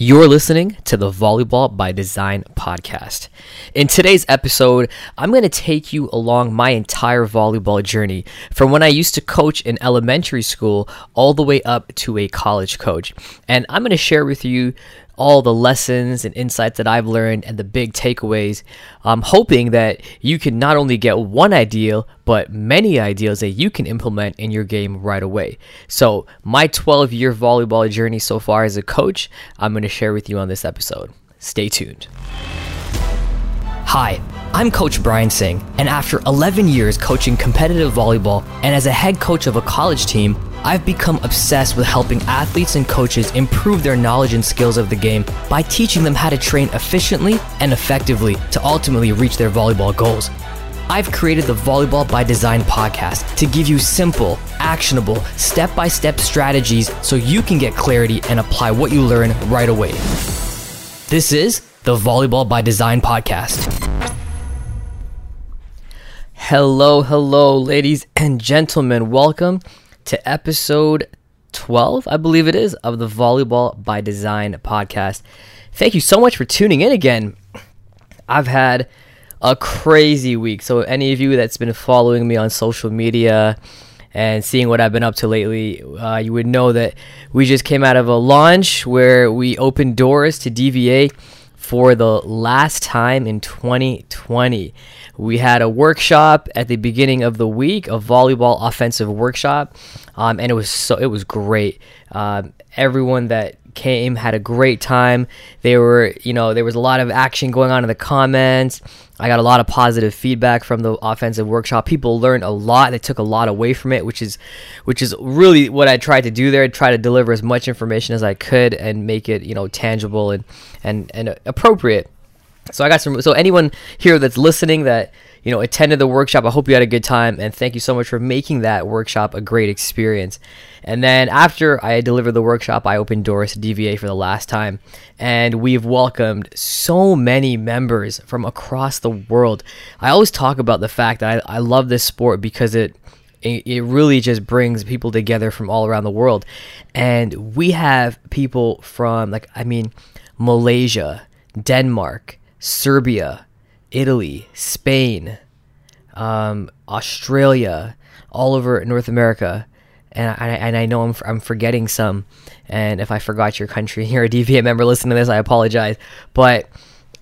You're listening to the Volleyball by Design podcast. In today's episode, I'm going to take you along my entire volleyball journey from when I used to coach in elementary school all the way up to a college coach. And I'm going to share with you all the lessons and insights that I've learned and the big takeaways. I'm hoping that you can not only get one ideal, but many ideals that you can implement in your game right away. So, my 12 year volleyball journey so far as a coach, I'm going to share with you on this episode. Stay tuned. Hi, I'm Coach Brian Singh, and after 11 years coaching competitive volleyball and as a head coach of a college team, I've become obsessed with helping athletes and coaches improve their knowledge and skills of the game by teaching them how to train efficiently and effectively to ultimately reach their volleyball goals. I've created the Volleyball by Design podcast to give you simple, actionable, step by step strategies so you can get clarity and apply what you learn right away. This is the Volleyball by Design podcast. Hello, hello, ladies and gentlemen. Welcome to episode 12, I believe it is, of the Volleyball by Design podcast. Thank you so much for tuning in again. I've had a crazy week. So, any of you that's been following me on social media and seeing what I've been up to lately, uh, you would know that we just came out of a launch where we opened doors to DVA for the last time in 2020. We had a workshop at the beginning of the week, a volleyball offensive workshop, um, and it was so it was great. Um, everyone that came had a great time. They were, you know, there was a lot of action going on in the comments. I got a lot of positive feedback from the offensive workshop. People learned a lot. They took a lot away from it, which is which is really what I tried to do there. Try to deliver as much information as I could and make it, you know, tangible and and and appropriate. So I got some so anyone here that's listening that you know attended the workshop, I hope you had a good time and thank you so much for making that workshop a great experience. And then after I delivered the workshop, I opened doors to DVA for the last time. And we've welcomed so many members from across the world. I always talk about the fact that I, I love this sport because it it really just brings people together from all around the world. And we have people from, like, I mean, Malaysia, Denmark, Serbia, Italy, Spain, um, Australia, all over North America and I, and I know I'm, I'm forgetting some. And if I forgot your country, you're a DVA member listening to this, I apologize. But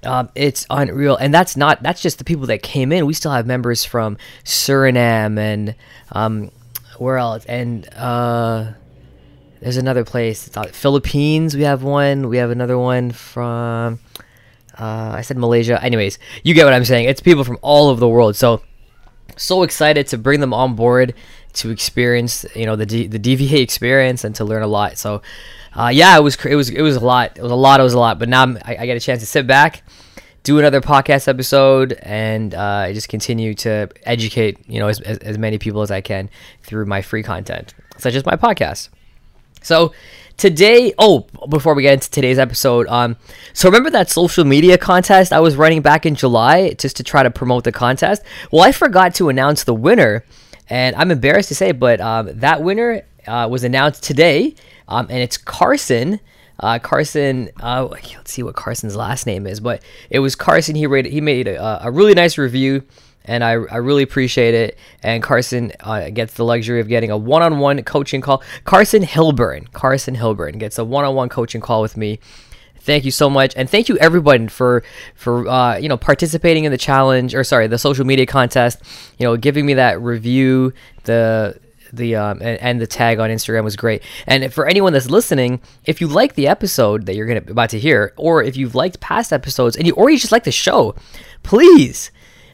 um, it's unreal, and that's not that's just the people that came in. We still have members from Suriname and um, where else? And uh, there's another place. It's Philippines. We have one. We have another one from. Uh, I said Malaysia. Anyways, you get what I'm saying. It's people from all over the world. So so excited to bring them on board to experience you know the D, the DVA experience and to learn a lot. So uh, yeah, it was it was it was a lot. It was a lot. It was a lot. But now I, I get a chance to sit back, do another podcast episode, and uh, just continue to educate you know as, as, as many people as I can through my free content, such as my podcast. So today oh before we get into today's episode um so remember that social media contest i was running back in july just to try to promote the contest well i forgot to announce the winner and I'm embarrassed to say, but um, that winner uh, was announced today, um, and it's Carson. Uh, Carson, uh, let's see what Carson's last name is, but it was Carson. He rated, he made a, a really nice review, and I, I really appreciate it. And Carson uh, gets the luxury of getting a one-on-one coaching call. Carson Hilburn, Carson Hilburn gets a one-on-one coaching call with me Thank you so much, and thank you everyone for for uh, you know participating in the challenge or sorry the social media contest. You know, giving me that review, the the um, and, and, the tag on Instagram was great. And for anyone that's listening, if you like the episode that you're gonna about to hear, or if you've liked past episodes and you or you just like the show, please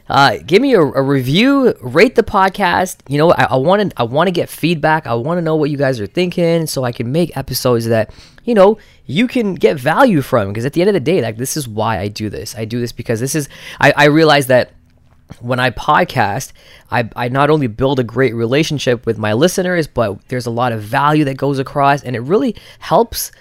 uh, give me a, a, review, rate the podcast. You know, I want to I want to get feedback. I want to know what you guys are thinking, so I can make episodes that you know you can get value from. Because at the end of the day, like this is why I do this. I do this because this is I, I realize that when I podcast, I, I not only build a great relationship with my listeners, but there's a lot of value that goes across, and it really helps.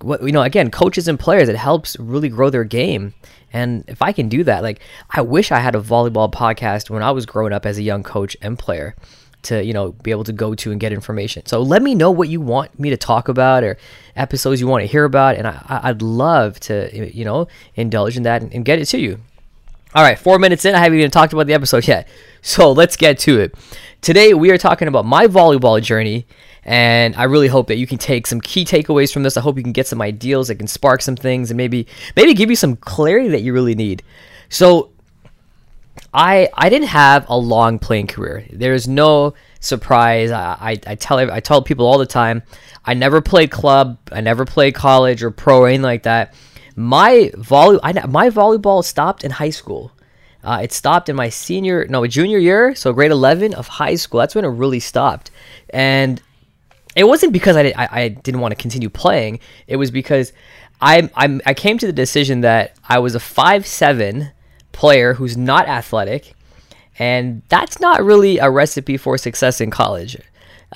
What you know, again, coaches and players, it helps really grow their game and if I can do that, like I wish I had a volleyball podcast when I was growing up as a young coach and player. to you know be able to go to and get information. So let me know what you want me to talk about or episodes you want to hear about, and I, I'd love to you know indulge in that and, and get it to you. All right, four minutes in, I haven't even talked about the episode yet. So let's get to it. Today, we are talking about my volleyball journey, and I really hope that you can take some key takeaways from this. I hope you can get some ideals that can spark some things and maybe maybe give you some clarity that you really need. So, I I didn't have a long playing career. There's no surprise. I, I, I tell I tell people all the time. I never played club. I never played college or pro or anything like that my volley I, my volleyball stopped in high school. Uh, it stopped in my senior no junior year, so grade eleven of high school. That's when it really stopped, and it wasn't because I, did, I, I didn't want to continue playing. It was because I I I came to the decision that I was a five seven player who's not athletic, and that's not really a recipe for success in college.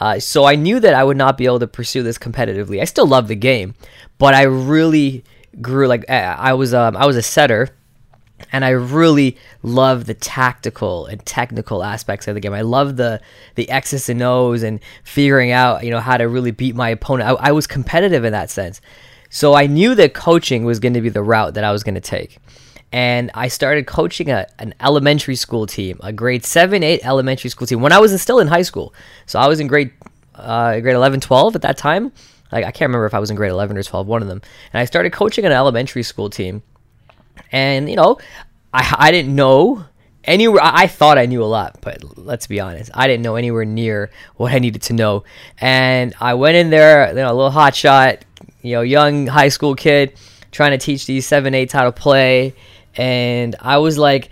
Uh, so I knew that I would not be able to pursue this competitively. I still love the game, but I really grew like I was um, I was a setter and I really love the tactical and technical aspects of the game. I love the the X's and O's and figuring out you know how to really beat my opponent. I, I was competitive in that sense, so I knew that coaching was going to be the route that I was going to take. And I started coaching a, an elementary school team, a grade seven, eight elementary school team when I was still in high school. So I was in grade uh, grade 11, 12 at that time like I can't remember if I was in grade 11 or 12, one of them. And I started coaching an elementary school team. And, you know, I, I didn't know anywhere. I thought I knew a lot, but let's be honest, I didn't know anywhere near what I needed to know. And I went in there, you know, a little hot shot, you know, young high school kid trying to teach these seven eights how to play. And I was like,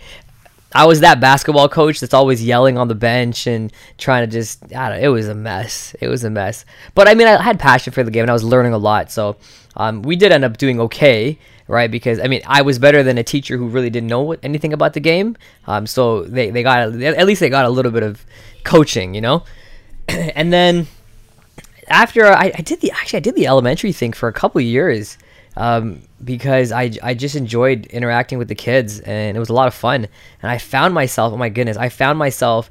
I was that basketball coach that's always yelling on the bench and trying to just I don't know, it was a mess. It was a mess. But I mean I had passion for the game and I was learning a lot. So um, we did end up doing okay, right? Because I mean I was better than a teacher who really didn't know anything about the game. Um, so they, they got at least they got a little bit of coaching, you know? and then after I, I did the actually I did the elementary thing for a couple years um, because I, I just enjoyed interacting with the kids and it was a lot of fun. And I found myself, oh my goodness, I found myself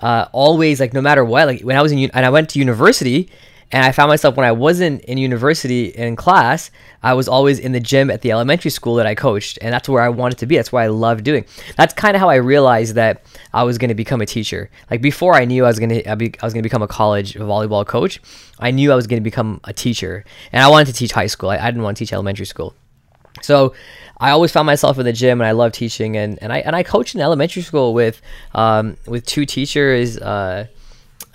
uh, always like no matter what, like when I was in and I went to university and I found myself when I wasn't in university in class, I was always in the gym at the elementary school that I coached, and that's where I wanted to be. That's what I loved doing. That's kind of how I realized that I was going to become a teacher. Like before, I knew I was going to I was going to become a college volleyball coach. I knew I was going to become a teacher, and I wanted to teach high school. I, I didn't want to teach elementary school. So I always found myself in the gym, and I love teaching. and and I and I coached in elementary school with um, with two teachers. Uh,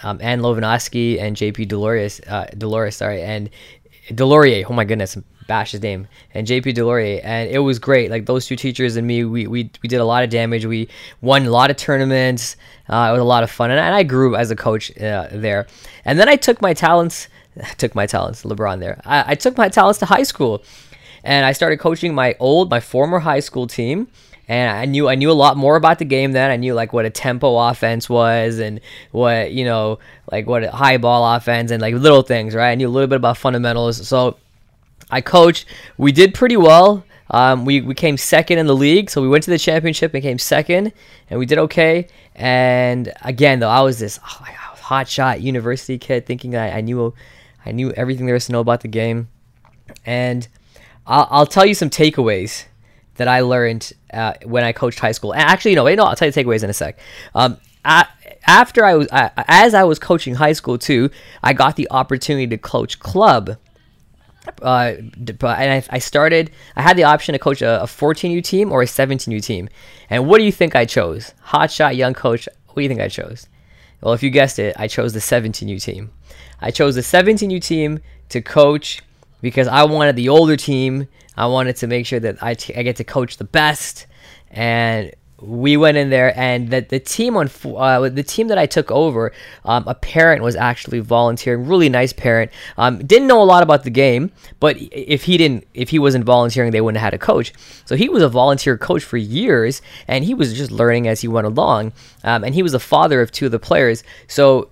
um, Ann Lovanosky and JP Dolores, uh, sorry, and Delorier. Oh my goodness, bash his name. And JP Delorier, and it was great. Like those two teachers and me, we we, we did a lot of damage. We won a lot of tournaments. Uh, it was a lot of fun, and, and I grew as a coach uh, there. And then I took my talents, took my talents, LeBron there. I, I took my talents to high school, and I started coaching my old, my former high school team and I knew I knew a lot more about the game then. I knew like what a tempo offense was and what you know like what a high ball offense and like little things, right? I knew a little bit about fundamentals. So I coached. We did pretty well. Um, we, we came second in the league, so we went to the championship and came second, and we did okay. And again, though, I was this oh, hot shot university kid, thinking I, I knew I knew everything there was to know about the game. And I'll, I'll tell you some takeaways that I learned uh, when I coached high school. Actually, no, wait, no, I'll tell you takeaways in a sec. Um, after I was, as I was coaching high school too, I got the opportunity to coach club. Uh, and I, I, started. I had the option to coach a, a 14U team or a 17U team. And what do you think I chose? Hotshot young coach. What do you think I chose? Well, if you guessed it, I chose the 17U team. I chose the 17U team to coach because I wanted the older team I wanted to make sure that I, t- I get to coach the best. And we went in there, and the, the team on uh, the team that I took over, um, a parent was actually volunteering. Really nice parent. Um, didn't know a lot about the game, but if he didn't, if he wasn't volunteering, they wouldn't have had a coach. So he was a volunteer coach for years, and he was just learning as he went along. Um, and he was the father of two of the players. So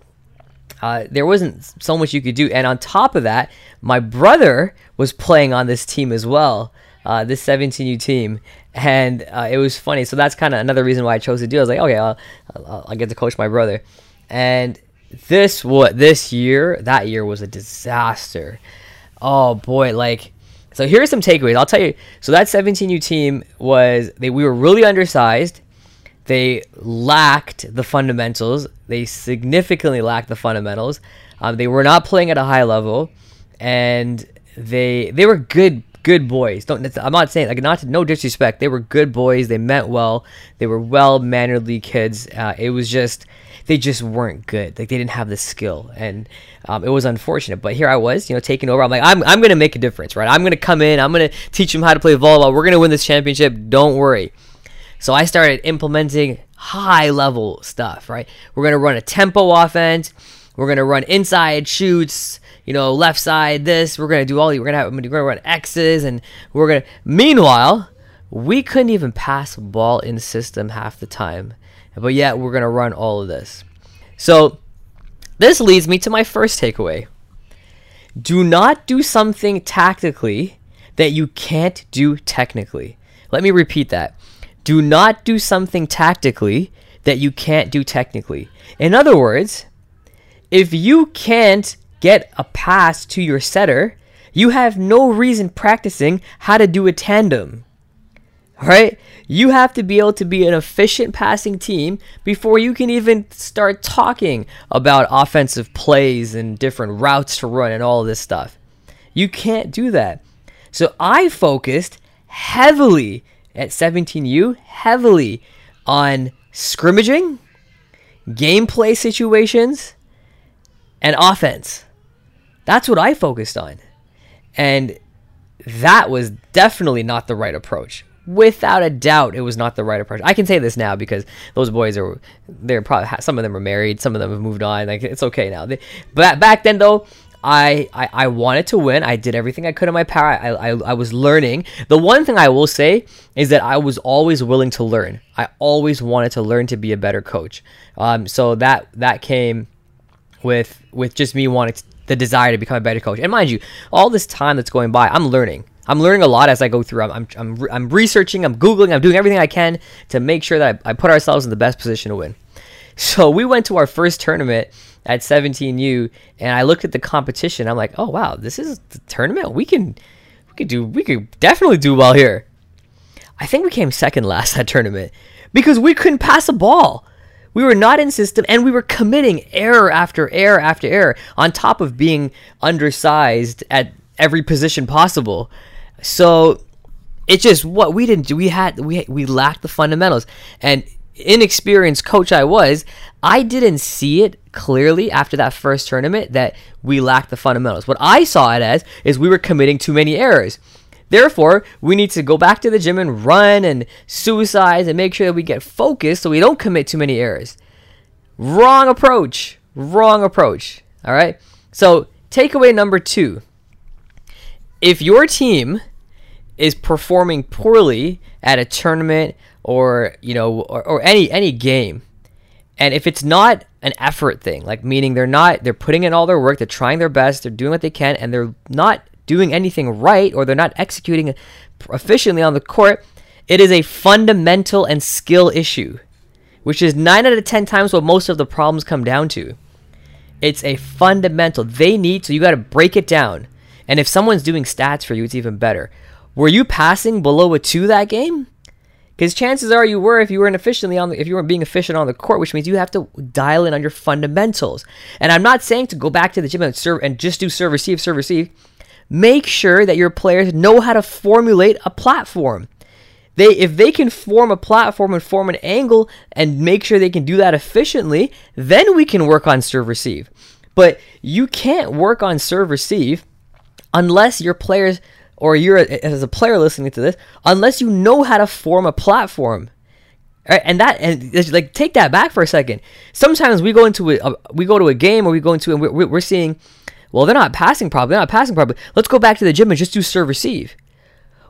uh, there wasn't so much you could do. And on top of that, my brother was playing on this team as well, uh, this 17U team, and uh, it was funny. So that's kind of another reason why I chose to do. It. I was like, okay, I'll, I'll, I'll, get to coach my brother, And this what this year, that year was a disaster. Oh boy, like so here's some takeaways. I'll tell you. So that 17U team was they we were really undersized. They lacked the fundamentals. They significantly lacked the fundamentals. Um, they were not playing at a high level, and they they were good good boys. Don't I'm not saying like not no disrespect. They were good boys. They meant well. They were well mannerly kids. Uh, it was just they just weren't good. Like they didn't have the skill, and um, it was unfortunate. But here I was, you know, taking over. I'm like, I'm I'm gonna make a difference, right? I'm gonna come in. I'm gonna teach them how to play volleyball. We're gonna win this championship. Don't worry. So I started implementing high level stuff, right? We're gonna run a tempo offense. We're gonna run inside shoots you know, left side this. We're gonna do all. We're gonna have. We're gonna run X's, and we're gonna. Meanwhile, we couldn't even pass ball in system half the time, but yet we're gonna run all of this. So this leads me to my first takeaway. Do not do something tactically that you can't do technically. Let me repeat that. Do not do something tactically that you can't do technically. In other words, if you can't get a pass to your setter, you have no reason practicing how to do a tandem. Right? You have to be able to be an efficient passing team before you can even start talking about offensive plays and different routes to run and all this stuff. You can't do that. So I focused heavily at 17U, heavily on scrimmaging, gameplay situations, and offense. That's what I focused on. And that was definitely not the right approach. Without a doubt, it was not the right approach. I can say this now because those boys are, they're probably, some of them are married, some of them have moved on. Like, it's okay now. They, but back then, though, I, I, I wanted to win. I did everything I could in my power. I, I, I was learning. The one thing I will say is that I was always willing to learn. I always wanted to learn to be a better coach. Um, so that that came with with just me wanting to, the desire to become a better coach. And mind you, all this time that's going by, I'm learning. I'm learning a lot as I go through. I'm, I'm, I'm, researching, I'm Googling, I'm doing everything I can to make sure that I, I put ourselves in the best position to win. So we went to our first tournament at 17U, and I looked at the competition. I'm like, oh wow, this is the tournament. We can, we could do, we could definitely do well here. I think we came second last that tournament because we couldn't pass a ball. We were not in system and we were committing error after error after error on top of being undersized at every position possible. So it's just what we didn't do. We had we we lacked the fundamentals. And inexperienced coach I was, I didn't see it clearly after that first tournament that we lacked the fundamentals. What I saw it as is we were committing too many errors. Therefore, we need to go back to the gym and run and suicide and make sure that we get focused so we don't commit too many errors. Wrong approach. Wrong approach. All right. So, takeaway number two if your team is performing poorly at a tournament or you know or, or, any any game and if it's not an effort thing like meaning they're not they're putting in all their work they're trying their best they're doing what they can and they're not doing anything right or they're not executing efficiently on the court, it is a fundamental and skill issue, which is 9 out of 10 times what most of the problems come down to. It's a fundamental. They need, so you got to break it down. And if someone's doing stats for you, it's even better. Were you passing below a 2 that game? Because chances are you were if you weren't efficiently on the, if you weren't being efficient on the court, which means you have to dial in on your fundamentals. And I'm not saying to go back to the gym and serve and just do serve receive serve receive make sure that your players know how to formulate a platform. They, if they can form a platform and form an angle and make sure they can do that efficiently, then we can work on serve receive. But you can't work on serve receive unless your players or you're as a player listening to this, unless you know how to form a platform. Right? And that and like take that back for a second. Sometimes we go into a, we go to a game or we go into and we're, we're seeing well, they're not passing properly. They're not passing properly. Let's go back to the gym and just do serve receive.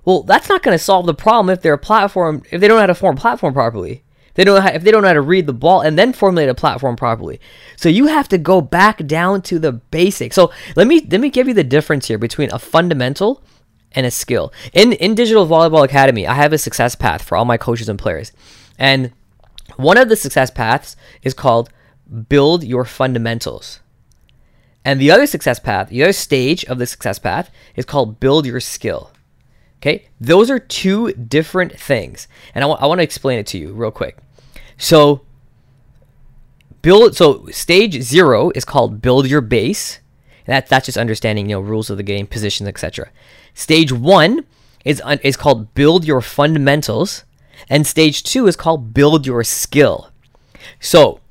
Well, that's not going to solve the problem if their platform if they don't know how to form platform properly. They don't how, if they don't know how to read the ball and then formulate a platform properly. So you have to go back down to the basics. So let me let me give you the difference here between a fundamental and a skill. In in Digital Volleyball Academy, I have a success path for all my coaches and players. And one of the success paths is called build your fundamentals. And the other success path, the other stage of the success path is called build your skill. Okay, those are two different things, and I, w- I want to explain it to you real quick. So, build. So, stage zero is called build your base. That that's just understanding, you know, rules of the game, positions, etc. Stage one is is called build your fundamentals, and stage two is called build your skill. So,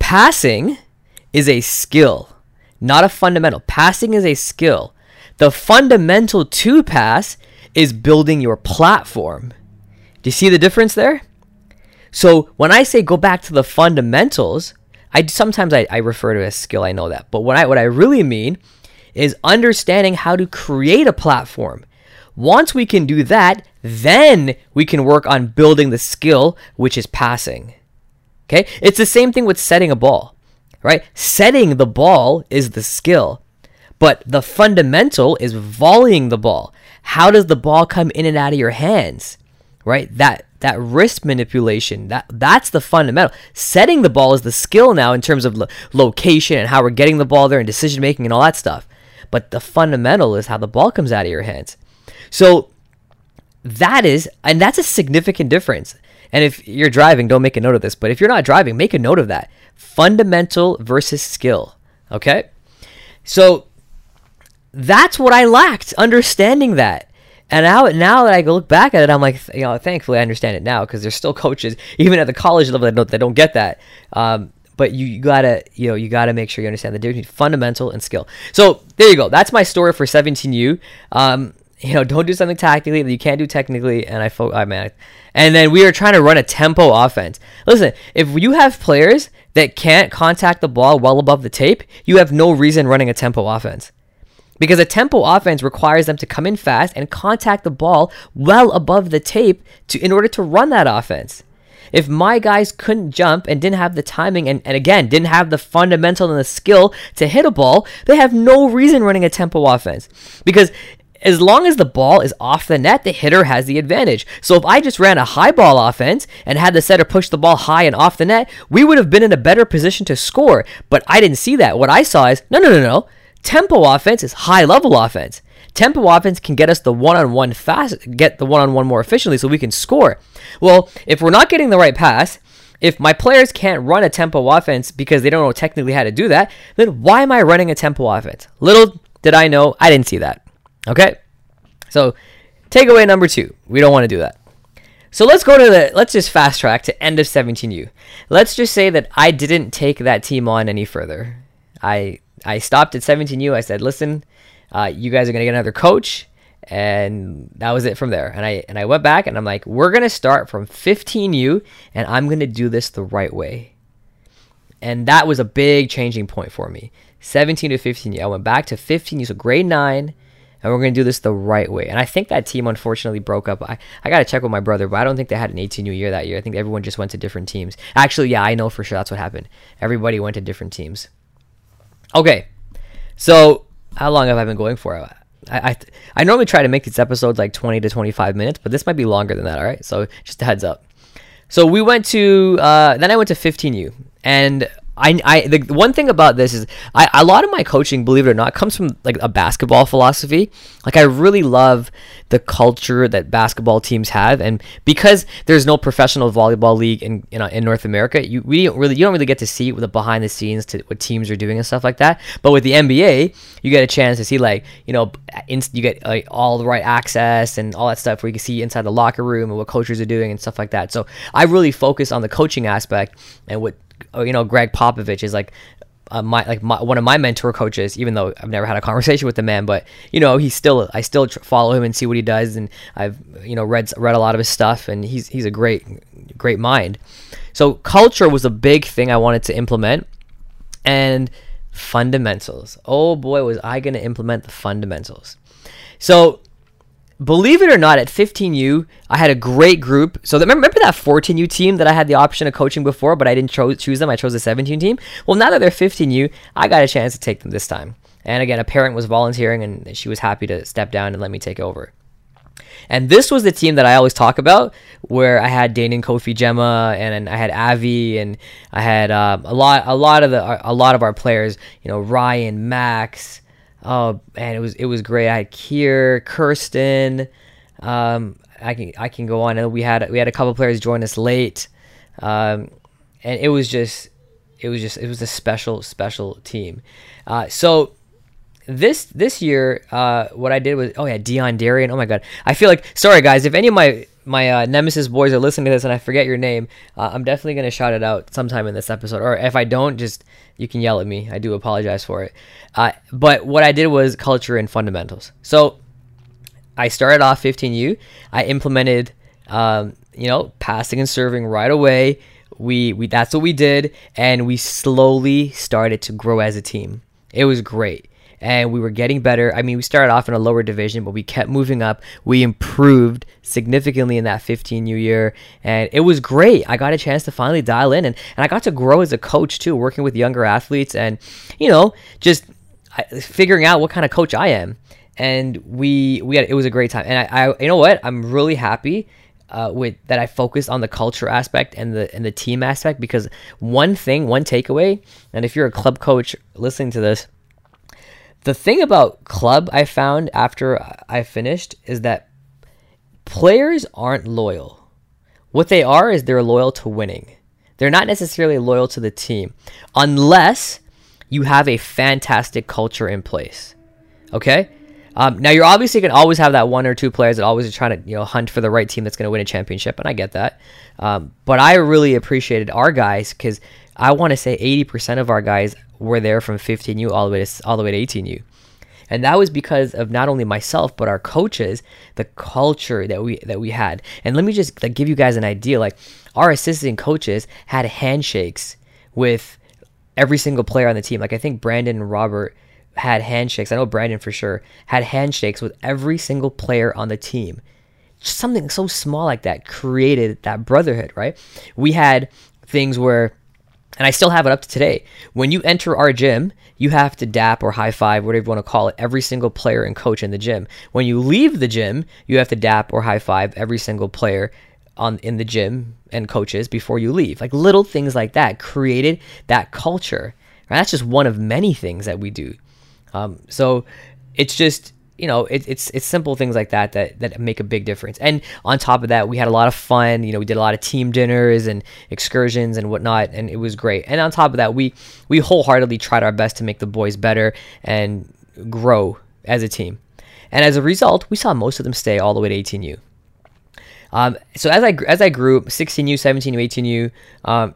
passing is a skill, not a fundamental. Passing is a skill. The fundamental to pass is building your platform. Do you see the difference there? So when I say go back to the fundamentals, I sometimes I, I refer to as skill. I know that, but what I what I really mean is understanding how to create a platform. Once we can do that, then we can work on building the skill, which is passing. Okay, it's the same thing with setting a ball, right? Setting the ball is the skill, but the fundamental is volleying the ball. How does the ball come in and out of your hands? Right? That that wrist manipulation, that that's the fundamental. Setting the ball is the skill now in terms of lo- location and how we're getting the ball there and decision making and all that stuff. But the fundamental is how the ball comes out of your hands. So that is and that's a significant difference. And if you're driving, don't make a note of this, but if you're not driving, make a note of that. Fundamental versus skill. Okay? So that's what I lacked, understanding that. And now, now that I look back at it, I'm like, you know, thankfully I understand it now because there's still coaches, even at the college level, that don't, that don't get that. Um, but you, gotta, you know, you gotta make sure you understand the difference between fundamental and skill. So there you go. That's my story for 17U. Um, you know, don't do something tactically that you can't do technically. And I, fo- I man, and then we are trying to run a tempo offense. Listen, if you have players that can't contact the ball well above the tape, you have no reason running a tempo offense because a tempo offense requires them to come in fast and contact the ball well above the tape to in order to run that offense. If my guys couldn't jump and didn't have the timing and, and again didn't have the fundamental and the skill to hit a ball, they have no reason running a tempo offense. Because as long as the ball is off the net, the hitter has the advantage. So if I just ran a high ball offense and had the setter push the ball high and off the net, we would have been in a better position to score. But I didn't see that. What I saw is no, no, no, no. Tempo offense is high level offense. Tempo offense can get us the one on one fast, get the one on one more efficiently so we can score. Well, if we're not getting the right pass, if my players can't run a tempo offense because they don't know technically how to do that, then why am I running a tempo offense? Little did I know, I didn't see that. Okay? So, takeaway number two we don't want to do that. So let's go to the let's just fast track to end of 17U. Let's just say that I didn't take that team on any further. I I stopped at 17U. I said, listen, uh, you guys are gonna get another coach, and that was it from there. And I and I went back and I'm like, we're gonna start from 15U, and I'm gonna do this the right way. And that was a big changing point for me. 17 to 15U. I went back to 15U, so grade nine and we're going to do this the right way. And I think that team unfortunately broke up. I, I got to check with my brother, but I don't think they had an 18U year that year. I think everyone just went to different teams. Actually, yeah, I know for sure that's what happened. Everybody went to different teams. Okay, so how long have I been going for? I, I, I normally try to make these episodes like 20 to 25 minutes, but this might be longer than that, all right? So just a heads up. So we went to, uh, then I went to 15U, and I, I the one thing about this is I, a lot of my coaching, believe it or not, comes from like a basketball philosophy. Like I really love the culture that basketball teams have, and because there's no professional volleyball league in in, in North America, you we don't really you don't really get to see the behind the scenes to what teams are doing and stuff like that. But with the NBA, you get a chance to see like you know in, you get all the right access and all that stuff where you can see inside the locker room and what coaches are doing and stuff like that. So I really focus on the coaching aspect and what uh, you know, Gregg Popovich is like uh, my like my, one of my mentor coaches. Even though I've never had a conversation with the man, but you know, he's still I still tr- follow him and see what he does, and I've you know read read a lot of his stuff, and he's he's a great great mind. So culture was a big thing I wanted to implement, and fundamentals. Oh boy, was I going to implement the fundamentals. So believe it or not, at 15U, I had a great group. So remember that 14U team that I had the option of coaching before, but I didn't cho- choose them. I chose the 17 team. Well, now that they're 15U, I got a chance to take them this time. And again, a parent was volunteering, and she was happy to step down and let me take over. And this was the team that I always talk about, where I had Danon Kofi Gemma, and I had Avi, and I had uh, a lot, a lot of the, a lot of our players. You know, Ryan, Max. Oh, man, it was it was great. I had Kier, Kirsten. Um, I can I can go on. And we had we had a couple players join us late, um, and it was just it was just it was a special special team. Uh, so this this year, uh, what I did was oh yeah, Dion Darian. Oh my god, I feel like sorry guys if any of my my uh, Nemesis boys are listening to this and I forget your name, uh, I'm definitely gonna shout it out sometime in this episode. Or if I don't, just you can yell at me. I do apologize for it. Uh, but what I did was culture and fundamentals. So I started off 15U. I implemented, um, you know, passing and serving right away. We we that's what we did, and we slowly started to grow as a team. It was great and we were getting better. I mean, we started off in a lower division, but we kept moving up. We improved significantly in that 15 U year, and it was great. I got a chance to finally dial in, and, and I got to grow as a coach too, working with younger athletes, and you know, just figuring out what kind of coach I am. And we we had it was a great time, and I, I you know what I'm really happy uh, with that I focused on the culture aspect and the and the team aspect because one thing, one takeaway, and if you're a club coach listening to this, the thing about club I found after I finished is that players aren't loyal. What they are is they're loyal to winning. They're not necessarily loyal to the team unless you have a fantastic culture in place. Okay? Um, now you're obviously going to always have that one or two players that always are trying to you know hunt for the right team that's going to win a championship, and I get that. Um, but I really appreciated our guys because I want to say 80% of our guys were there from 15U all the way to all the way to 18U. And that was because of not only myself but our coaches, the culture that we that we had. And let me just like, give you guys an idea. Like our assistant coaches had handshakes with every single player on the team. Like I think Brandon and Robert had handshakes. I know Brandon for sure had handshakes with every single player on the team. Just something so small like that created that brotherhood, right? We had things where and I still have it up to today. When you enter our gym, you have to dap or high five, whatever you want to call it, every single player and coach in the gym. When you leave the gym, you have to dap or high five every single player on in the gym and coaches before you leave. Like little things like that created that culture. And that's just one of many things that we do. Um, so it's just you know, it, it's it's simple things like that that that make a big difference. And on top of that, we had a lot of fun. You know, we did a lot of team dinners and excursions and whatnot, and it was great. And on top of that, we we wholeheartedly tried our best to make the boys better and grow as a team. And as a result, we saw most of them stay all the way to 18U. Um, so as I as I grew, 16U, 17U, 18U. Um,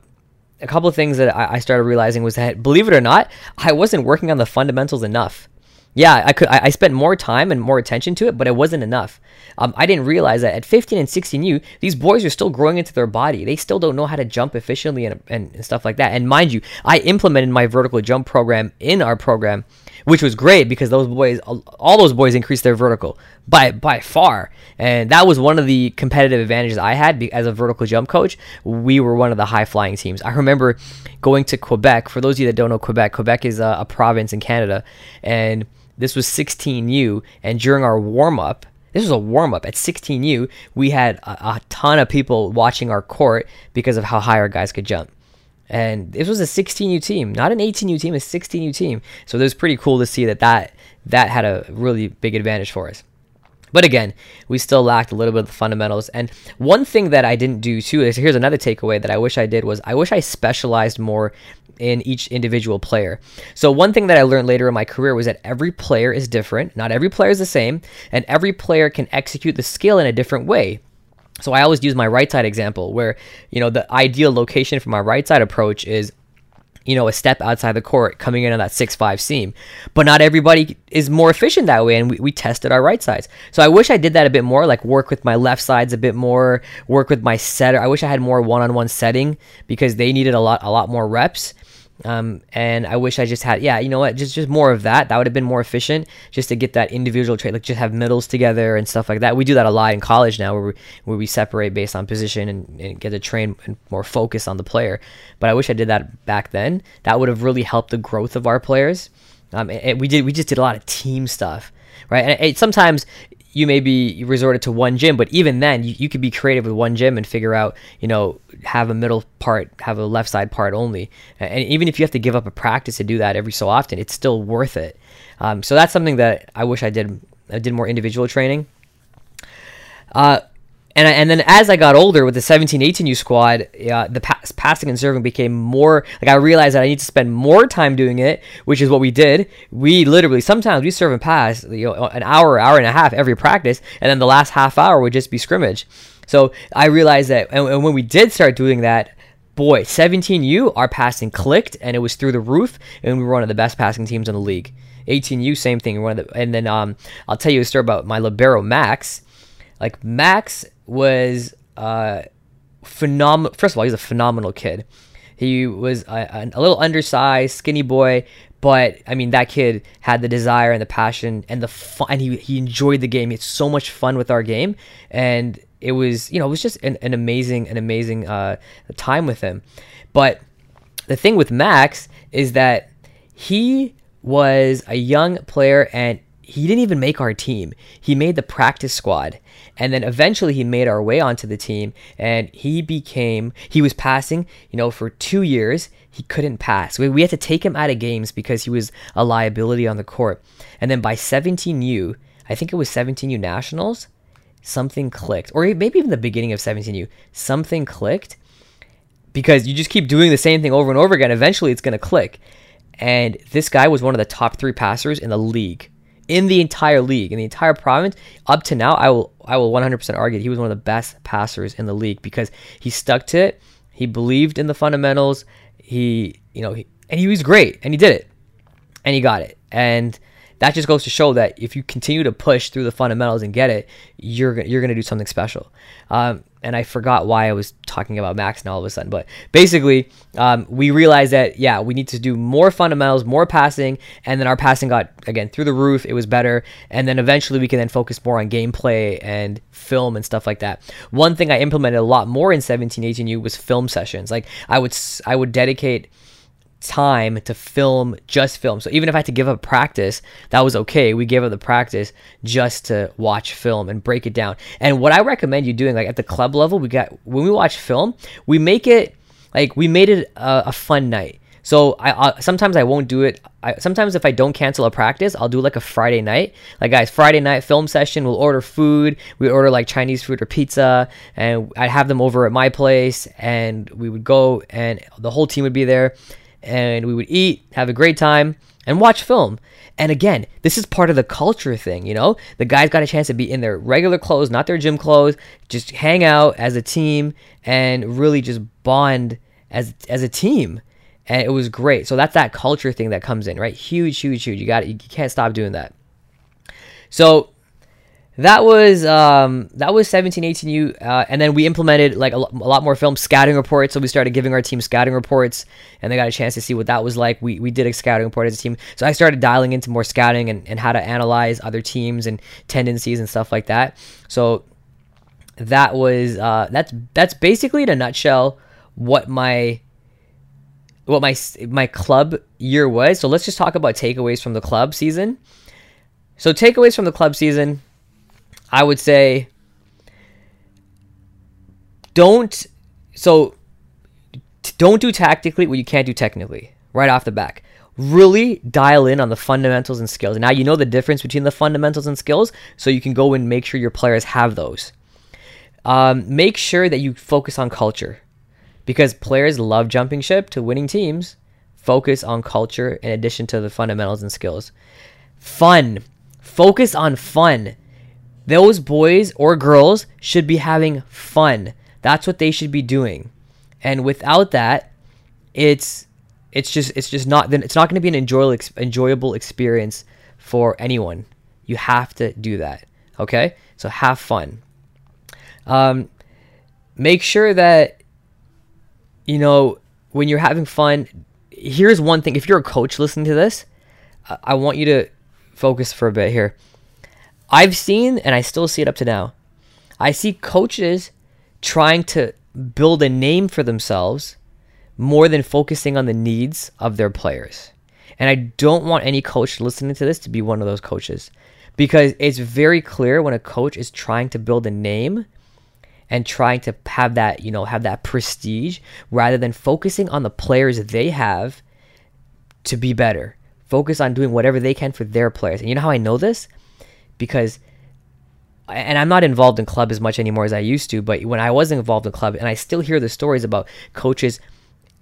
a couple of things that I, I started realizing was that, believe it or not, I wasn't working on the fundamentals enough yeah, I could. I, spent more time and more attention to it, but it wasn't enough. Um, I didn't realize that at 15 and 16U, these boys are still growing into their body. They still don't know how to jump efficiently and, and stuff like that. And mind you, I implemented my vertical jump program in our program, which was great because those boys, all those boys, increased their vertical by by far, and that was one of the competitive advantages I had as a vertical jump coach. We were one of the high flying teams. I remember going to Quebec. For those of you that don't know Quebec, Quebec is a, a province in Canada, and this was 16U, and during our warm up, this was a warm up at 16U. We had a, a, ton of people watching our court because of how high our guys could jump. And this was a 16U team, not an 18U team, a 16U team. So it was pretty cool to see that that, that had a really big advantage for us. But again, we still lacked a little bit of the fundamentals. And one thing that I didn't do too is here's another takeaway that I wish I did was I wish I specialized more in each individual player. So one thing that I learned later in my career was that every player is different. Not every player is the same, and every player can execute the skill in a different way. So I always use my right side example where, you know, the ideal location for my right side approach is you know, a step outside the court coming in on that 6-5 seam. But not everybody is more efficient that way, and we, we tested our right sides. So I wish I did that a bit more, like work with my left sides a bit more, work with my setter. I wish I had more one-on-one setting because they needed a lot a lot more reps. Um, and I wish I just had, yeah, you know what, just just more of that. That would have been more efficient, just to get that individual trait, like just have middles together and stuff like that. We do that a lot in college now, where we where we separate based on position and, and get to train and more focus on the player. But I wish I did that back then. That would have really helped the growth of our players. Um, and we did we just did a lot of team stuff. right? And it, sometimes you may be resorted to one gym, but even then, you, you could be creative with one gym and figure out, you know, have a middle part, have a left side part only. And even if you have to give up a practice to do that every so often, it's still worth it. Um, so that's something that I wish I did. I did more individual training. Uh, and I, and then as I got older with the 17, 18 U squad, uh, the pass, passing and serving became more like I realized that I need to spend more time doing it, which is what we did. We literally sometimes we serve and pass, you know, an hour, hour and a half every practice, and then the last half hour would just be scrimmage. So I realized that, and, and when we did start doing that, boy, 17U, our passing clicked and it was through the roof, and we were one of the best passing teams in the league. 18U, same thing. One of the, and then um, I'll tell you a story about my libero Max. Like Max was uh, phenomenal. First of all, he's a phenomenal kid. He was a, a, little undersized, skinny boy, but I mean that kid had the desire and the passion and the fun. And he he enjoyed the game. He had so much fun with our game, and it was you know it was just an, an amazing an amazing uh, time with him. But the thing with Max is that he was a young player and he didn't even make our team. He made the practice squad. And then eventually he made our way onto the team and he became, he was passing, you know, for two years. He couldn't pass. We, we had to take him out of games because he was a liability on the court. And then by 17U, I think it was 17U Nationals, something clicked. Or maybe even the beginning of 17U, something clicked because you just keep doing the same thing over and over again. Eventually it's going to click. And this guy was one of the top three passers in the league in the entire league, in the entire province, up to now, I will I will 100% argue he was one of the best passers in the league because he stuck to it. He believed in the fundamentals. He, you know, he, and he was great, and he did it, and he got it, and that just goes to show that if you continue to push through the fundamentals and get it, you're you're gonna do something special. Um, and I forgot why I was talking about Max now all of a sudden, but basically, um, we realized that yeah, we need to do more fundamentals, more passing, and then our passing got again through the roof. It was better, and then eventually we can then focus more on gameplay and film and stuff like that. One thing I implemented a lot more in 17, 18U was film sessions. Like I would I would dedicate time to film just film. So even if I had to give up practice, that was okay. We gave up the practice just to watch film and break it down. And what I recommend you doing, like at the club level, we got when we watch film, we make it like we made it a, a fun night. So I, I, sometimes I won't do it. I, sometimes if I don't cancel a practice, I'll do like a Friday night. Like guys, Friday night film session. We'll order food. We order like Chinese food or pizza, and I'd have them over at my place, and we would go, and the whole team would be there and we would eat, have a great time, and watch film. And again, this is part of the culture thing, you know? The guys got a chance to be in their regular clothes, not their gym clothes, just hang out as a team and really just bond as as a team. And it was great. So that's that culture thing that comes in, right? Huge, huge, huge. You got you can't stop doing that. So that was um, that was 17 18u uh, and then we implemented like a, lot more film scouting reports so we started giving our team scouting reports and they got a chance to see what that was like. We, we did a scouting report as a team. So i started dialing into more scouting and, and how to analyze other teams and tendencies and stuff like that. So that was uh, that's that's basically in a nutshell what my what my my club year was. So let's just talk about takeaways from the club season. So takeaways from the club season I would say don't so don't do tactically what you can't do technically right off the back. Really dial in on the fundamentals and skills. Now you know the difference between the fundamentals and skills, so you can go and make sure your players have those. Um, make sure that you focus on culture because players love jumping ship to winning teams. Focus on culture in addition to the fundamentals and skills. Fun. Focus on fun. Those boys or girls should be having fun. That's what they should be doing. And without that, it's it's just it's just not then it's not going to be an enjoyable enjoyable experience for anyone. You have to do that. Okay? So have fun. Um make sure that you know when you're having fun, here's one thing if you're a coach listening to this, I want you to focus for a bit here. I've seen, and I still see it up to now, I see coaches trying to build a name for themselves more than focusing on the needs of their players. And I don't want any coach listening to this to be one of those coaches because it's very clear when a coach is trying to build a name and trying to have that, you know, have that prestige rather than focusing on the players they have to be better. Focus on doing whatever they can for their players. And you know how I know this? Because and I'm not involved in club as much anymore as I used to, but when I was involved in club and I still hear the stories about coaches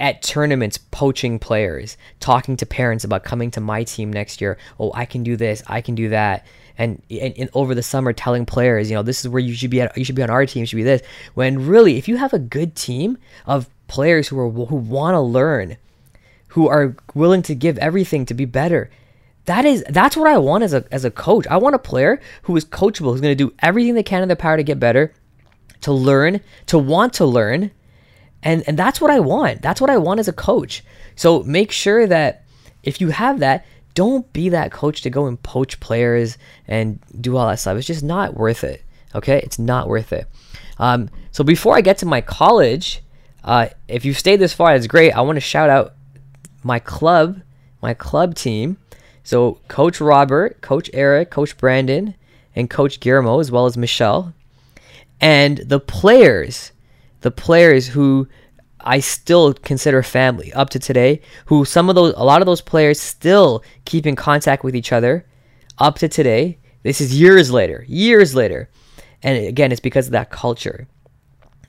at tournaments poaching players, talking to parents about coming to my team next year. Oh, I can do this, I can do that. And, and, and, over the summer telling players, you know, this is where you should be at, you should be on our team, you should be this. When really, if you have a good team of players who are who want to learn, who are willing to give everything to be better, that is that's what I want as a as a coach. I want a player who is coachable, who's going to do everything they can in their power to get better, to learn, to want to learn, and and that's what I want. That's what I want as a coach. So make sure that if you have that, don't be that coach to go and poach players and do all that stuff. It's just not worth it. Okay, it's not worth it. Um, so before I get to my college, uh, if you've stayed this far, that's great. I want to shout out my club, my club team. So Coach Robert, Coach Eric, Coach Brandon, and Coach Guillermo, as well as Michelle, and the players the players who I still consider family up to today, who some of those, a lot of those players still keep in contact with each other up to today. This is years later, years later. And again, it's because of that culture.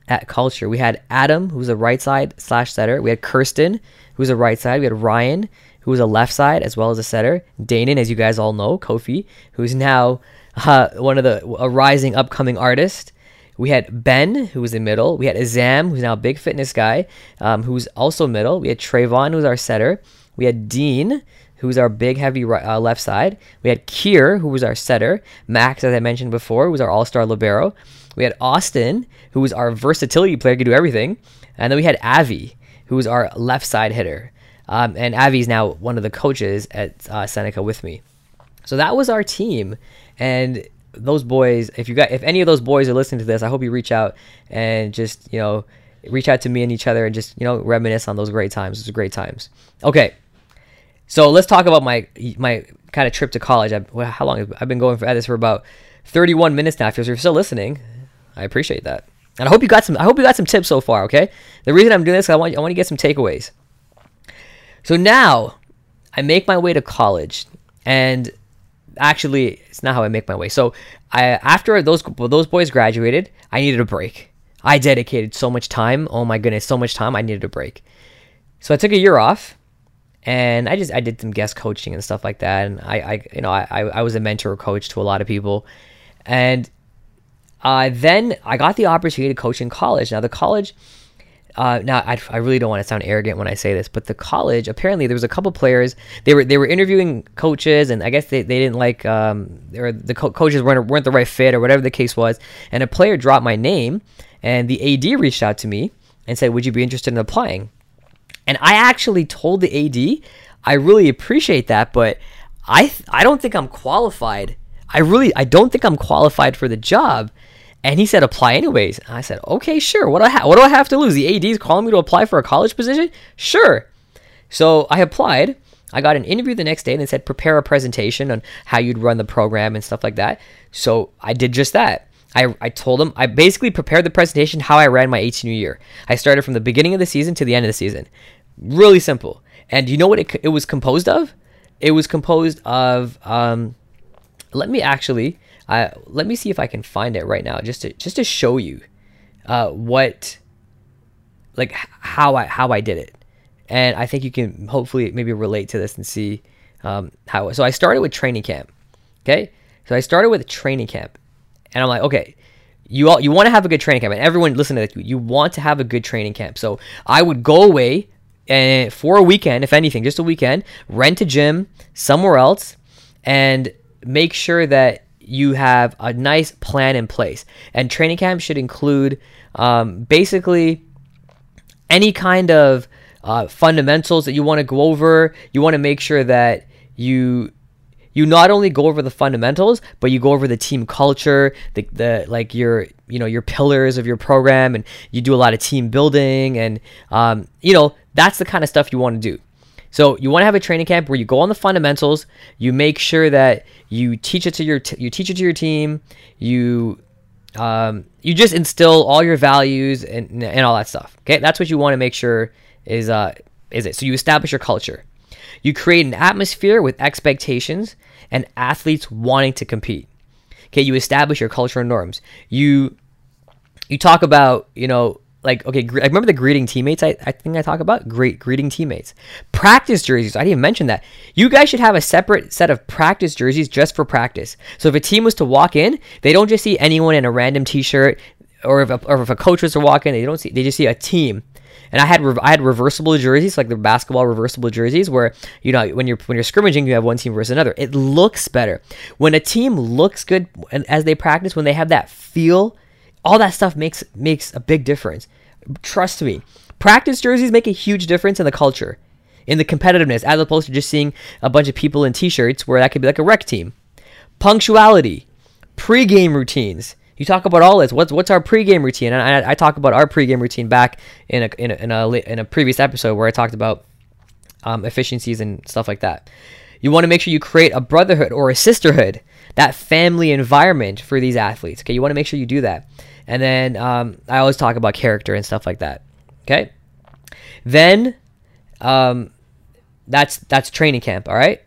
At culture, we had Adam, who's a right side slash setter. We had Kirsten, who's a right side. We had Ryan, who was a left side as well as a setter. Danon, as you guys all know, Kofi, who's now uh, one of the a rising upcoming artist. We had Ben, who was in middle. We had Azam, who's now a big fitness guy, um, who's also middle. We had Trayvon, who's our setter. We had Dean, who's our big, heavy uh, left side. We had Kier, who was our setter. Max, as I mentioned before, was our all star Libero. We had Austin, who was our versatility player, could do everything. And then we had Avi, who was our left side hitter. Um, and Avi's now one of the coaches at uh, Seneca with me. So that was our team. And those boys, if you got, if any of those boys are listening to this, I hope you reach out and just, you know, reach out to me and each other and just, you know, reminisce on those great times. Those great times. Okay. So let's talk about my, my kind of trip to college. I, how long I've been going for this for about 31 minutes now. If you're still listening, I appreciate that. And I hope you got some, I hope you got some tips so far. Okay. The reason I'm doing this, I want, I want to get some takeaways. So now I make my way to college and actually it's not how I make my way. So I after those those boys graduated, I needed a break. I dedicated so much time. Oh my goodness, so much time. I needed a break. So I took a year off, and I just I did some guest coaching and stuff like that. And I, I you know I I was a mentor coach to a lot of people, and uh, then I got the opportunity to coach in college. Now the college uh, now I, I really don't want to sound arrogant when I say this, but the college apparently there was a couple players they were they were interviewing coaches and I guess they, they didn't like um or the co- coaches weren't weren't the right fit or whatever the case was, and a player dropped my name and the AD reached out to me and said, "Would you be interested in applying?" And I actually told the AD, "I really appreciate that, but I I don't think I'm qualified. I really I don't think I'm qualified for the job." And he said, apply anyways. And I said, okay, sure. What do I ha- what do I have to lose? The AD is calling me to apply for a college position? Sure. So I applied. I got an interview the next day and they said, prepare a presentation on how you'd run the program and stuff like that. So I did just that. I, I told them, I basically prepared the presentation how I ran my 18U. I started from the beginning of the season to the end of the season. Really simple. And you know what it, it was composed of? It was composed of, um, let me actually, I let me see if I can find it right now, just to just to show you uh, what, like how I how I did it, and I think you can hopefully maybe relate to this and see um, how. So I started with training camp. Okay, so I started with training camp, and I'm like, okay, you all you want to have a good training camp, and everyone listen to this. You want to have a good training camp. So I would go away and for a weekend, if anything, just a weekend, rent a gym somewhere else, and make sure that you have a nice plan in place. And training camp should include um, basically any kind of uh, fundamentals that you want to go over. You want to make sure that you you not only go over the fundamentals, but you go over the team culture, the, the like your you know your pillars of your program, and you do a lot of team building, and um, you know that's the kind of stuff you want to do. So you want to have a training camp where you go on the fundamentals. You make sure that you teach it to your t- you teach it to your team. You um, you just instill all your values and, and all that stuff. Okay, that's what you want to make sure is uh is it. So you establish your culture. You create an atmosphere with expectations and athletes wanting to compete. Okay, you establish your culture and norms. You you talk about you know like okay I remember the greeting teammates I, I think i talk about? Great greeting teammates. Practice jerseys. I didn't mention that. You guys should have a separate set of practice jerseys just for practice. So if a team was to walk in they don't just see anyone in a random t-shirt or if a, or if a coach was to walk in they don't see they just see a team. And I had re- I had reversible jerseys, like the basketball reversible jerseys, where you know when you're when you're scrimmaging, you have one team versus another. It looks better. When a team looks good as they practice, when they have that feel, all that stuff makes makes a big difference. Trust me, practice jerseys make a huge difference in the culture, in the competitiveness, as opposed to just seeing a bunch of people in t-shirts where that could be like a rec team. Punctuality, pre-game routines you talk about all this. What's what's our pregame routine? And I, I talk about our pregame routine back in a in a, in a, in a previous episode where I talked about um, efficiencies and stuff like that. You want to make sure you create a brotherhood or a sisterhood, that family environment for these athletes. Okay, you want to make sure you do that. And then um, I always talk about character and stuff like that. Okay, then um, that's that's training camp. All right.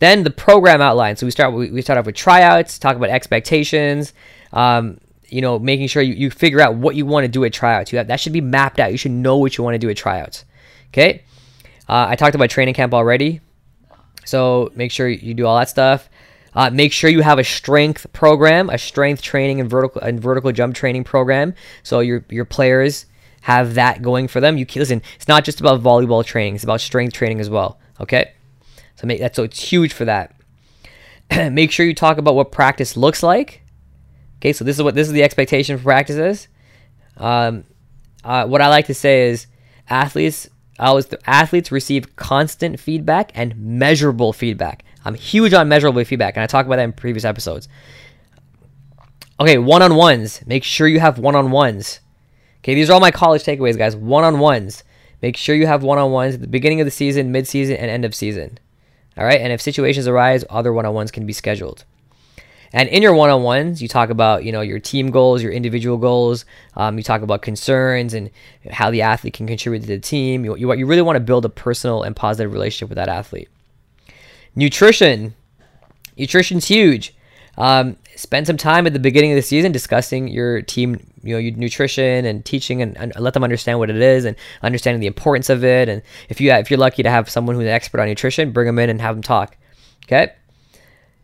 Then the program outline. So we start we, start off with tryouts, talk about expectations, um, you know, making sure you, you figure out what you want to do at tryouts. You have, that should be mapped out. You should know what you want to do at tryouts. Okay. Uh, I talked about training camp already. So make sure you do all that stuff. Uh, make sure you have a strength program, a strength training and vertical and vertical jump training program. So your your players have that going for them. You listen. It's not just about volleyball training. It's about strength training as well. Okay. So make that so it's huge for that. make sure you talk about what practice looks like. Okay, so this is what this is the expectation for practices. Um, uh, what I like to say is athletes always athletes receive constant feedback and measurable feedback. I'm huge on measurable feedback, and I talk about that in previous episodes. Okay, one on ones. Make sure you have one on ones. Okay, these are all my college takeaways, guys. One on ones. Make sure you have one on ones at the beginning of the season, mid season, and end of season. All right, and if situations arise, other one on ones can be scheduled. And in your one-on-ones, you talk about you know your team goals, your individual goals. Um, you talk about concerns and how the athlete can contribute to the team. You, you, you really want to build a personal and positive relationship with that athlete. Nutrition, nutrition's huge. Um, spend some time at the beginning of the season discussing your team, you know, your nutrition and teaching and, and, let them understand what it is and understanding the importance of it. And if you if you're lucky to have someone who's an expert on nutrition, bring them in and have them talk. Okay,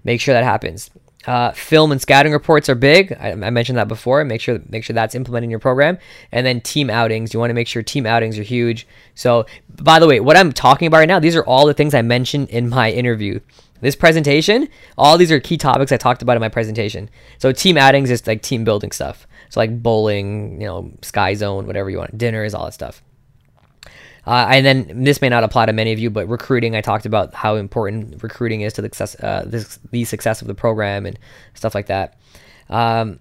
make sure that happens. Uh, film and scouting reports are big. I, I, mentioned that before. Make sure make sure that's implemented in your program. And then team outings. You want to make sure team outings are huge. So, by the way, what I'm talking about right now, these are all the things I mentioned in my interview. This presentation, all these are key topics I talked about in my presentation. So, team outings is like team building stuff. So, like bowling, you know, sky zone, whatever you want, dinners, all that stuff. Uh, and then this may not apply to many of you, but recruiting, I talked about how important recruiting is to the success, uh, the, success of the program and stuff like that. Um,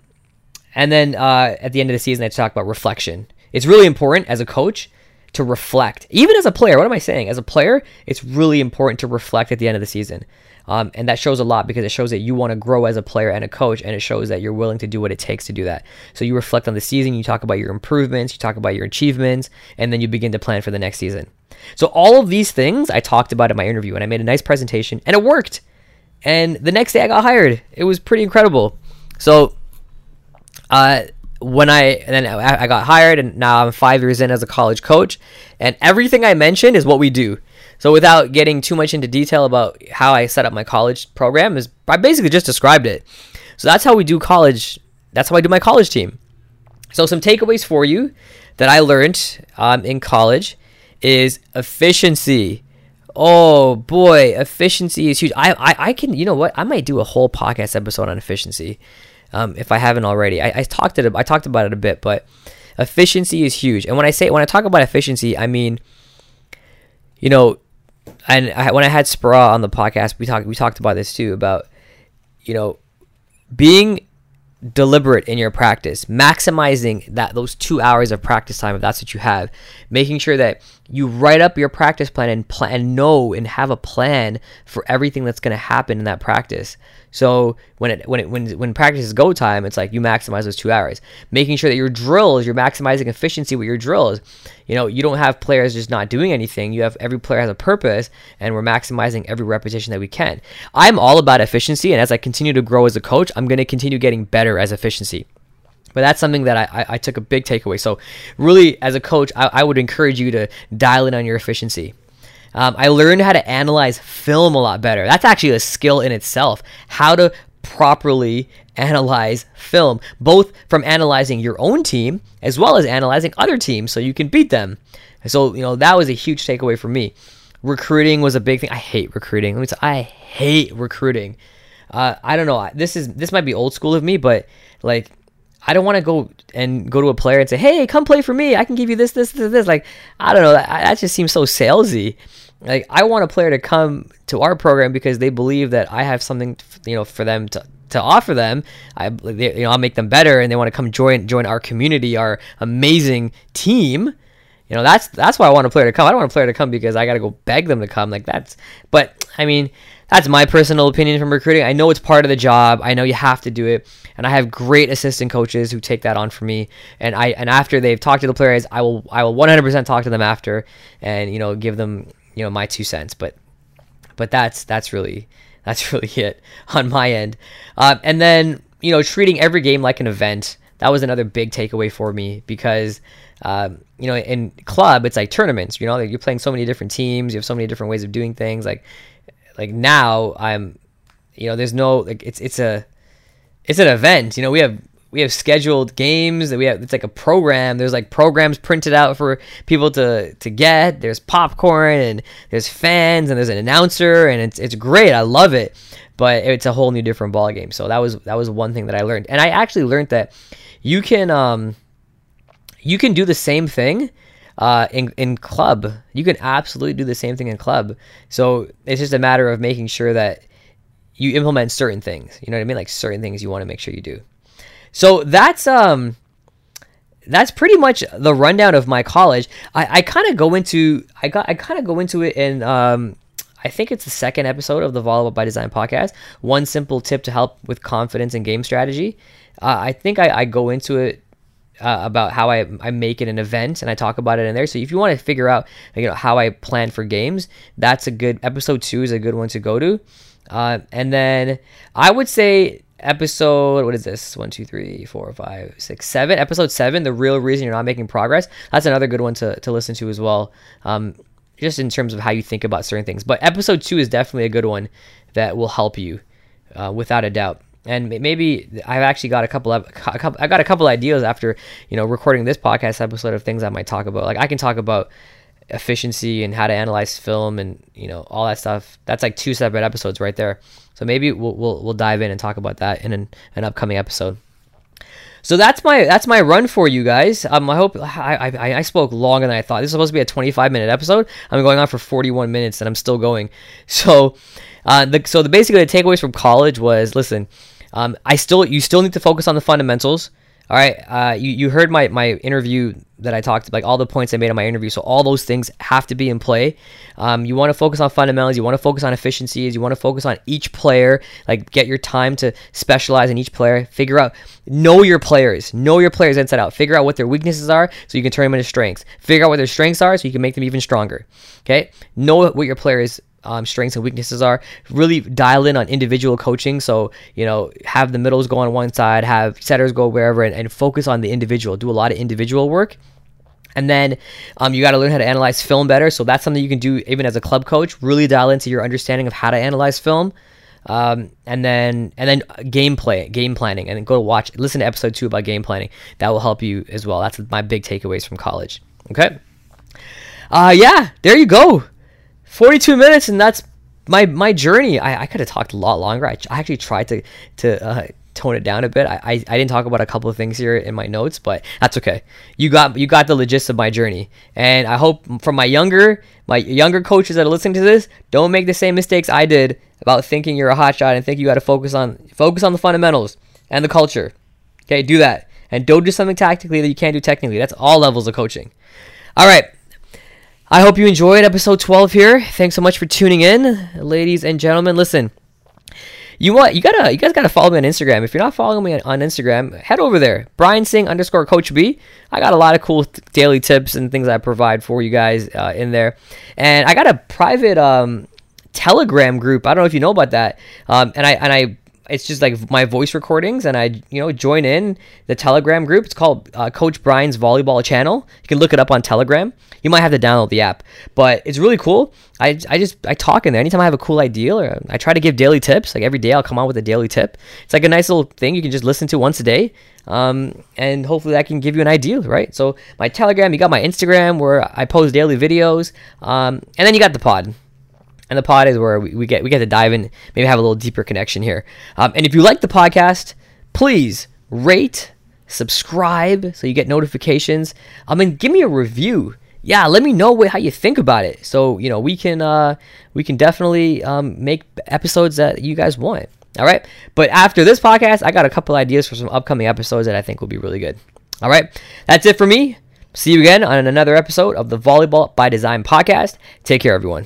and then uh, at the end of the season, I talk about reflection. It's really important as a coach to reflect. Even as a player, what am I saying? As a player, it's really important to reflect at the end of the season. Um, and that shows a lot because it shows that you want to grow as a player and a coach, and it shows that you're willing to do what it takes to do that. So you reflect on the season, you talk about your improvements, you talk about your achievements, and then you begin to plan for the next season. So all of these things I talked about in my interview, and I made a nice presentation, and it worked. And the next day I got hired. It was pretty incredible. So, uh, when I then I got hired, and now I'm five years in as a college coach, and everything I mentioned is what we do. So without getting too much into detail about how I set up my college program, is I basically just described it. So that's how we do college. That's how I do my college team. So some takeaways for you that I learned um, in college is efficiency. Oh boy, efficiency is huge. I, I, I can, you know what? I might do a whole podcast episode on efficiency um, if I haven't already. I, I talked it. I talked about it a bit, but efficiency is huge. And when I say when I talk about efficiency, I mean, you know, and I, when I had Spra on the podcast, we talked we talked about this too about you know being deliberate in your practice, maximizing that those two hours of practice time if that's what you have, making sure that you write up your practice plan and plan know and have a plan for everything that's going to happen in that practice. So when it when it when when practice is go time, it's like you maximize those two hours, making sure that your drills you're maximizing efficiency with your drills. You know, you don't have players just not doing anything. You have every player has a purpose, and we're maximizing every repetition that we can. I'm all about efficiency, and as I continue to grow as a coach, I'm going to continue getting better as efficiency. But that's something that I, I, I, took a big takeaway. So, really, as a coach, I, I would encourage you to dial in on your efficiency. Um, I learned how to analyze film a lot better. That's actually a skill in itself. How to properly analyze film, both from analyzing your own team as well as analyzing other teams so you can beat them. So, you know, that was a huge takeaway for me. Recruiting was a big thing. I hate recruiting. Let me say, I hate recruiting. Uh, I don't know. This is this might be old school of me, but like I don't want to go and go to a player and say, "Hey, come play for me. I can give you this, this, this, this." Like, I don't know. That, that just seems so salesy. Like, I want a player to come to our program because they believe that I have something, you know, for them to to offer them. I, they, you know, I'll make them better, and they want to come join join our community, our amazing team. You know, that's that's why I want a player to come. I don't want a player to come because I got to go beg them to come. Like that's, but I mean, that's my personal opinion from recruiting. I know it's part of the job. I know you have to do it, and I have great assistant coaches who take that on for me. And I and after they've talked to the players, I will I will 100% talk to them after, and you know give them you know my two cents. But but that's that's really that's really it on my end. Uh, and then you know treating every game like an event. That was another big takeaway for me because um, you know, in club, it's like tournaments. You know, like you're playing so many different teams. You have so many different ways of doing things. Like, like now, I'm, you know, there's no like it's it's a, it's an event. You know, we have we have scheduled games that we have. It's like a program. There's like programs printed out for people to to get. There's popcorn and there's fans and there's an announcer and it's it's great. I love it, but it's a whole new different ball game. So that was that was one thing that I learned, and I actually learned that you can um you can do the same thing uh, in in club. You can absolutely do the same thing in club. So it's just a matter of making sure that you implement certain things. You know what I mean? Like certain things you want to make sure you do. So that's um that's pretty much the rundown of my college. I, I kind of go into I got I kind of go into it in um I think it's the second episode of the Volleyball by Design podcast. One simple tip to help with confidence and game strategy. Uh, I think I, I go into it uh, about how I, I make it an event and I talk about it in there. So if you want to figure out you know how I plan for games, that's a good episode two is a good one to go to. Uh, and then I would say episode what is this? One two three four five six seven. Episode seven the real reason you're not making progress. That's another good one to, to listen to as well um, just in terms of how you think about certain things. But episode two is definitely a good one that will help you uh, without a doubt and maybe I've actually got a couple of a couple, I got a couple ideas after you know recording this podcast episode of things I might talk about. Like I can talk about efficiency and how to analyze film and you know all that stuff. That's like two separate episodes right there. So maybe we'll we'll, we'll dive in and talk about that in an, an upcoming episode. So that's my that's my run for you guys. Um, I hope I, I, I spoke longer than I thought. This is supposed to be a 25 minute episode. I'm going on for 41 minutes and I'm still going. So, uh, the so the basically the takeaways from college was listen um, I still you still need to focus on the fundamentals. All right, uh, you, you heard my, my interview that I talked about, like all the points I made in my interview. So all those things have to be in play. Um, you want to focus on fundamentals. You want to focus on efficiencies. You want to focus on each player. Like get your time to specialize in each player. Figure out know your players. Know your players inside out. Figure out what their weaknesses are so you can turn them into strengths. Figure out what their strengths are so you can make them even stronger. Okay, know what your players um, strengths and weaknesses are. Really dial in on individual coaching. So, you know, have the middles go on one side, have setters go wherever, and, and focus on the individual. Do a lot of individual work. And then um, you got to learn how to analyze film better. So that's something you can do even as a club coach. Really dial into your understanding of how to analyze film. Um, and then and then gameplay, game planning, and then go watch, listen to episode two about game planning. That will help you as well. That's my big takeaways from college. Okay. Uh, yeah, there you go. 42 minutes, and that's my my journey. I, I could have talked a lot longer. I, I actually tried to to uh, tone it down a bit. I, I, I didn't talk about a couple of things here in my notes, but that's okay. You got you got the logistics of my journey, and I hope from my younger my younger coaches that are listening to this don't make the same mistakes I did about thinking you're a hot shot and think you got to focus on focus on the fundamentals and the culture. Okay, do that, and don't do something tactically that you can't do technically. That's all levels of coaching. All right. I hope you enjoyed episode 12 here. Thanks so much for tuning in, ladies and gentlemen. Listen, you want you gotta you guys gotta follow me on Instagram. If you're not following me on Instagram, head over there. Brian Singh underscore Coach B. I got a lot of cool daily tips and things I provide for you guys uh, in there, and I got a private um, Telegram group. I don't know if you know about that, um, and I and I it's just like my voice recordings and I, you know, join in the Telegram group. It's called uh, Coach Brian's Volleyball Channel. You can look it up on Telegram. You might have to download the app, but it's really cool. I, I just I talk in there anytime I have a cool idea or I try to give daily tips. Like every day I'll come out with a daily tip. It's like a nice little thing you can just listen to once a day. Um, and hopefully that can give you an idea, right? So my Telegram, you got my Instagram where I post daily videos, um, and then you got the pod and the pod is where we, we, get we get to dive in, maybe have a little deeper connection here. Um, and if you like the podcast, please rate, subscribe, so you get notifications. I mean, give me a review. Yeah, let me know what, how you think about it. So you know we can uh, we can definitely um, make episodes that you guys want. All right. But after this podcast, I got a couple ideas for some upcoming episodes that I think will be really good. All right. That's it for me. See you again on another episode of the Volleyball by Design podcast. Take care, everyone.